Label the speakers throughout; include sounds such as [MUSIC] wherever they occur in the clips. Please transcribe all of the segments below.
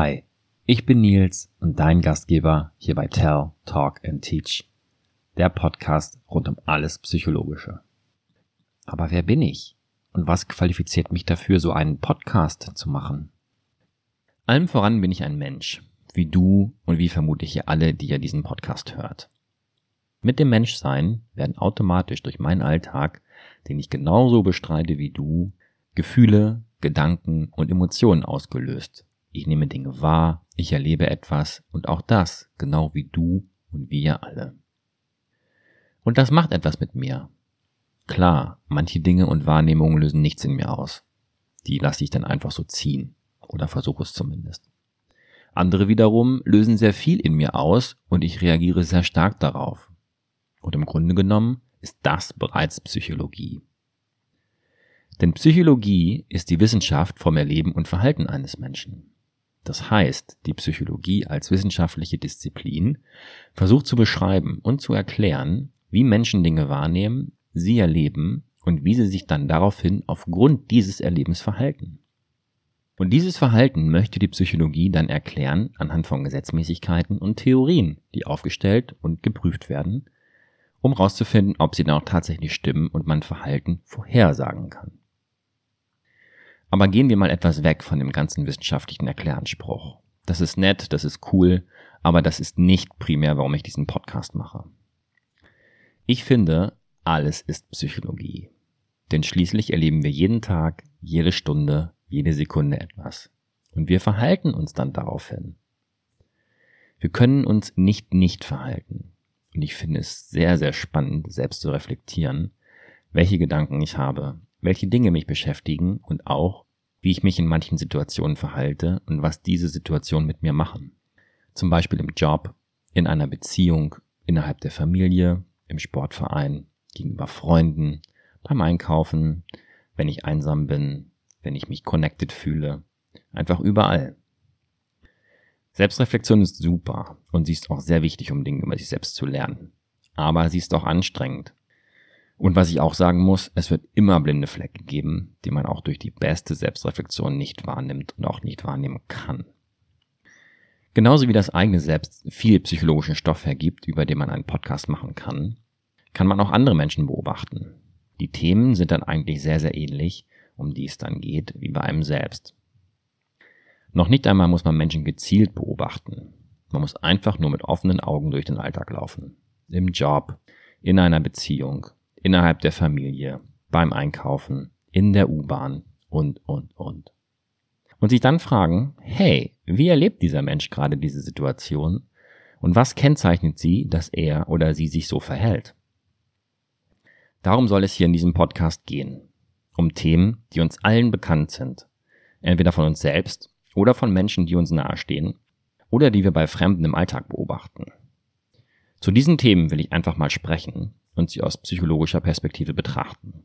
Speaker 1: Hi, ich bin Nils und dein Gastgeber hier bei Tell, Talk and Teach, der Podcast rund um alles Psychologische. Aber wer bin ich? Und was qualifiziert mich dafür, so einen Podcast zu machen? Allem voran bin ich ein Mensch, wie du und wie vermutlich ihr alle, die ihr diesen Podcast hört. Mit dem Menschsein werden automatisch durch meinen Alltag, den ich genauso bestreite wie du, Gefühle, Gedanken und Emotionen ausgelöst. Ich nehme Dinge wahr, ich erlebe etwas und auch das, genau wie du und wir alle. Und das macht etwas mit mir. Klar, manche Dinge und Wahrnehmungen lösen nichts in mir aus. Die lasse ich dann einfach so ziehen. Oder versuche es zumindest. Andere wiederum lösen sehr viel in mir aus und ich reagiere sehr stark darauf. Und im Grunde genommen ist das bereits Psychologie. Denn Psychologie ist die Wissenschaft vom Erleben und Verhalten eines Menschen. Das heißt, die Psychologie als wissenschaftliche Disziplin versucht zu beschreiben und zu erklären, wie Menschen Dinge wahrnehmen, sie erleben und wie sie sich dann daraufhin aufgrund dieses Erlebens verhalten. Und dieses Verhalten möchte die Psychologie dann erklären anhand von Gesetzmäßigkeiten und Theorien, die aufgestellt und geprüft werden, um herauszufinden, ob sie dann auch tatsächlich stimmen und man Verhalten vorhersagen kann. Aber gehen wir mal etwas weg von dem ganzen wissenschaftlichen Erkläranspruch. Das ist nett, das ist cool, aber das ist nicht primär, warum ich diesen Podcast mache. Ich finde, alles ist Psychologie. Denn schließlich erleben wir jeden Tag, jede Stunde, jede Sekunde etwas. Und wir verhalten uns dann daraufhin. Wir können uns nicht nicht verhalten. Und ich finde es sehr, sehr spannend, selbst zu reflektieren, welche Gedanken ich habe, welche Dinge mich beschäftigen und auch, wie ich mich in manchen Situationen verhalte und was diese Situationen mit mir machen. Zum Beispiel im Job, in einer Beziehung, innerhalb der Familie, im Sportverein, gegenüber Freunden, beim Einkaufen, wenn ich einsam bin, wenn ich mich connected fühle, einfach überall. Selbstreflexion ist super und sie ist auch sehr wichtig, um Dinge über sich selbst zu lernen. Aber sie ist auch anstrengend und was ich auch sagen muss, es wird immer blinde Flecke geben, die man auch durch die beste Selbstreflexion nicht wahrnimmt und auch nicht wahrnehmen kann. Genauso wie das eigene Selbst viel psychologischen Stoff hergibt, über den man einen Podcast machen kann, kann man auch andere Menschen beobachten. Die Themen sind dann eigentlich sehr, sehr ähnlich, um die es dann geht, wie bei einem selbst. Noch nicht einmal muss man Menschen gezielt beobachten. Man muss einfach nur mit offenen Augen durch den Alltag laufen. Im Job, in einer Beziehung, innerhalb der Familie, beim Einkaufen, in der U-Bahn und, und, und. Und sich dann fragen, hey, wie erlebt dieser Mensch gerade diese Situation und was kennzeichnet sie, dass er oder sie sich so verhält? Darum soll es hier in diesem Podcast gehen. Um Themen, die uns allen bekannt sind. Entweder von uns selbst oder von Menschen, die uns nahestehen oder die wir bei Fremden im Alltag beobachten. Zu diesen Themen will ich einfach mal sprechen und sie aus psychologischer Perspektive betrachten.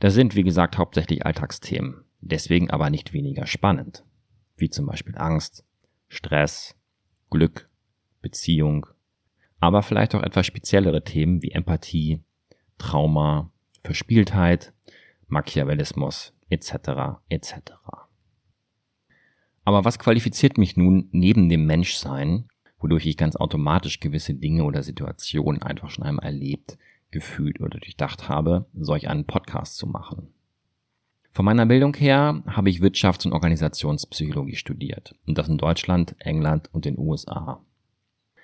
Speaker 1: Das sind, wie gesagt, hauptsächlich Alltagsthemen, deswegen aber nicht weniger spannend, wie zum Beispiel Angst, Stress, Glück, Beziehung, aber vielleicht auch etwas speziellere Themen wie Empathie, Trauma, Verspieltheit, Machiavellismus etc. etc. Aber was qualifiziert mich nun neben dem Menschsein wodurch ich ganz automatisch gewisse Dinge oder Situationen einfach schon einmal erlebt, gefühlt oder durchdacht habe, solch einen Podcast zu machen. Von meiner Bildung her habe ich Wirtschafts- und Organisationspsychologie studiert und das in Deutschland, England und den USA.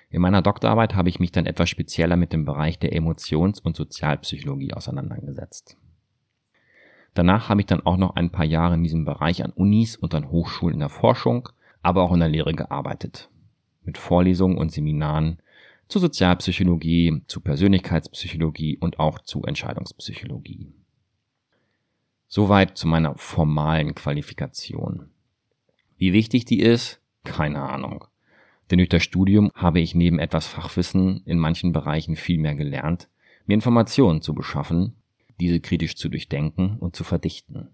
Speaker 1: In meiner Doktorarbeit habe ich mich dann etwas spezieller mit dem Bereich der Emotions- und Sozialpsychologie auseinandergesetzt. Danach habe ich dann auch noch ein paar Jahre in diesem Bereich an Unis und an Hochschulen in der Forschung, aber auch in der Lehre gearbeitet mit Vorlesungen und Seminaren zu Sozialpsychologie, zu Persönlichkeitspsychologie und auch zu Entscheidungspsychologie. Soweit zu meiner formalen Qualifikation. Wie wichtig die ist? Keine Ahnung. Denn durch das Studium habe ich neben etwas Fachwissen in manchen Bereichen viel mehr gelernt, mir Informationen zu beschaffen, diese kritisch zu durchdenken und zu verdichten.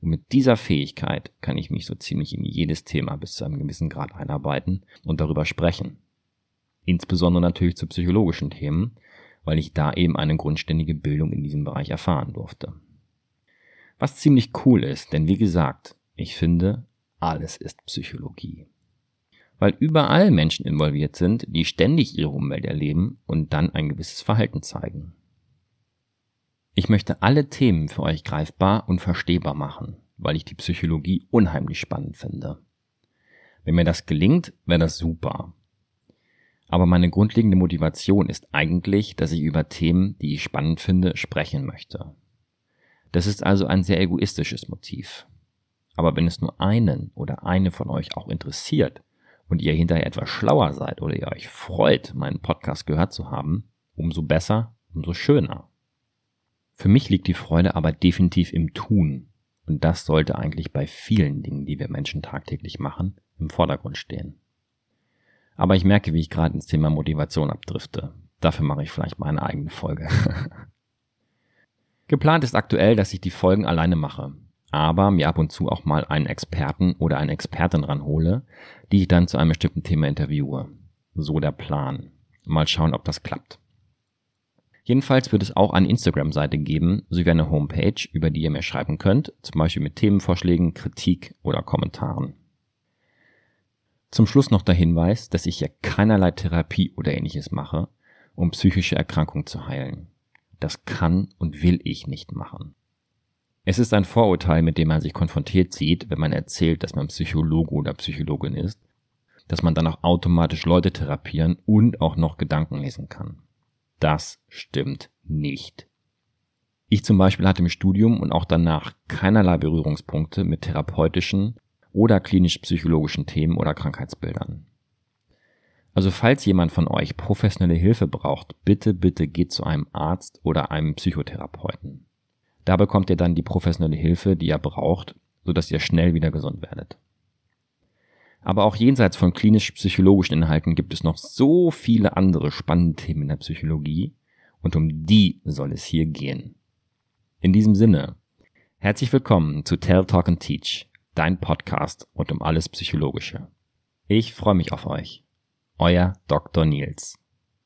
Speaker 1: Und mit dieser Fähigkeit kann ich mich so ziemlich in jedes Thema bis zu einem gewissen Grad einarbeiten und darüber sprechen. Insbesondere natürlich zu psychologischen Themen, weil ich da eben eine grundständige Bildung in diesem Bereich erfahren durfte. Was ziemlich cool ist, denn wie gesagt, ich finde, alles ist Psychologie. Weil überall Menschen involviert sind, die ständig ihre Umwelt erleben und dann ein gewisses Verhalten zeigen. Ich möchte alle Themen für euch greifbar und verstehbar machen, weil ich die Psychologie unheimlich spannend finde. Wenn mir das gelingt, wäre das super. Aber meine grundlegende Motivation ist eigentlich, dass ich über Themen, die ich spannend finde, sprechen möchte. Das ist also ein sehr egoistisches Motiv. Aber wenn es nur einen oder eine von euch auch interessiert und ihr hinterher etwas schlauer seid oder ihr euch freut, meinen Podcast gehört zu haben, umso besser, umso schöner. Für mich liegt die Freude aber definitiv im Tun. Und das sollte eigentlich bei vielen Dingen, die wir Menschen tagtäglich machen, im Vordergrund stehen. Aber ich merke, wie ich gerade ins Thema Motivation abdrifte. Dafür mache ich vielleicht mal eine eigene Folge. [LAUGHS] Geplant ist aktuell, dass ich die Folgen alleine mache, aber mir ab und zu auch mal einen Experten oder eine Expertin ranhole, die ich dann zu einem bestimmten Thema interviewe. So der Plan. Mal schauen, ob das klappt. Jedenfalls wird es auch eine Instagram-Seite geben, sowie eine Homepage, über die ihr mir schreiben könnt, zum Beispiel mit Themenvorschlägen, Kritik oder Kommentaren. Zum Schluss noch der Hinweis, dass ich ja keinerlei Therapie oder ähnliches mache, um psychische Erkrankungen zu heilen. Das kann und will ich nicht machen. Es ist ein Vorurteil, mit dem man sich konfrontiert sieht, wenn man erzählt, dass man Psychologe oder Psychologin ist, dass man dann auch automatisch Leute therapieren und auch noch Gedanken lesen kann. Das stimmt nicht. Ich zum Beispiel hatte im Studium und auch danach keinerlei Berührungspunkte mit therapeutischen oder klinisch-psychologischen Themen oder Krankheitsbildern. Also falls jemand von euch professionelle Hilfe braucht, bitte, bitte geht zu einem Arzt oder einem Psychotherapeuten. Da bekommt ihr dann die professionelle Hilfe, die ihr braucht, sodass ihr schnell wieder gesund werdet. Aber auch jenseits von klinisch-psychologischen Inhalten gibt es noch so viele andere spannende Themen in der Psychologie und um die soll es hier gehen. In diesem Sinne, herzlich willkommen zu Tell, Talk and Teach, dein Podcast rund um alles Psychologische. Ich freue mich auf euch. Euer Dr. Nils.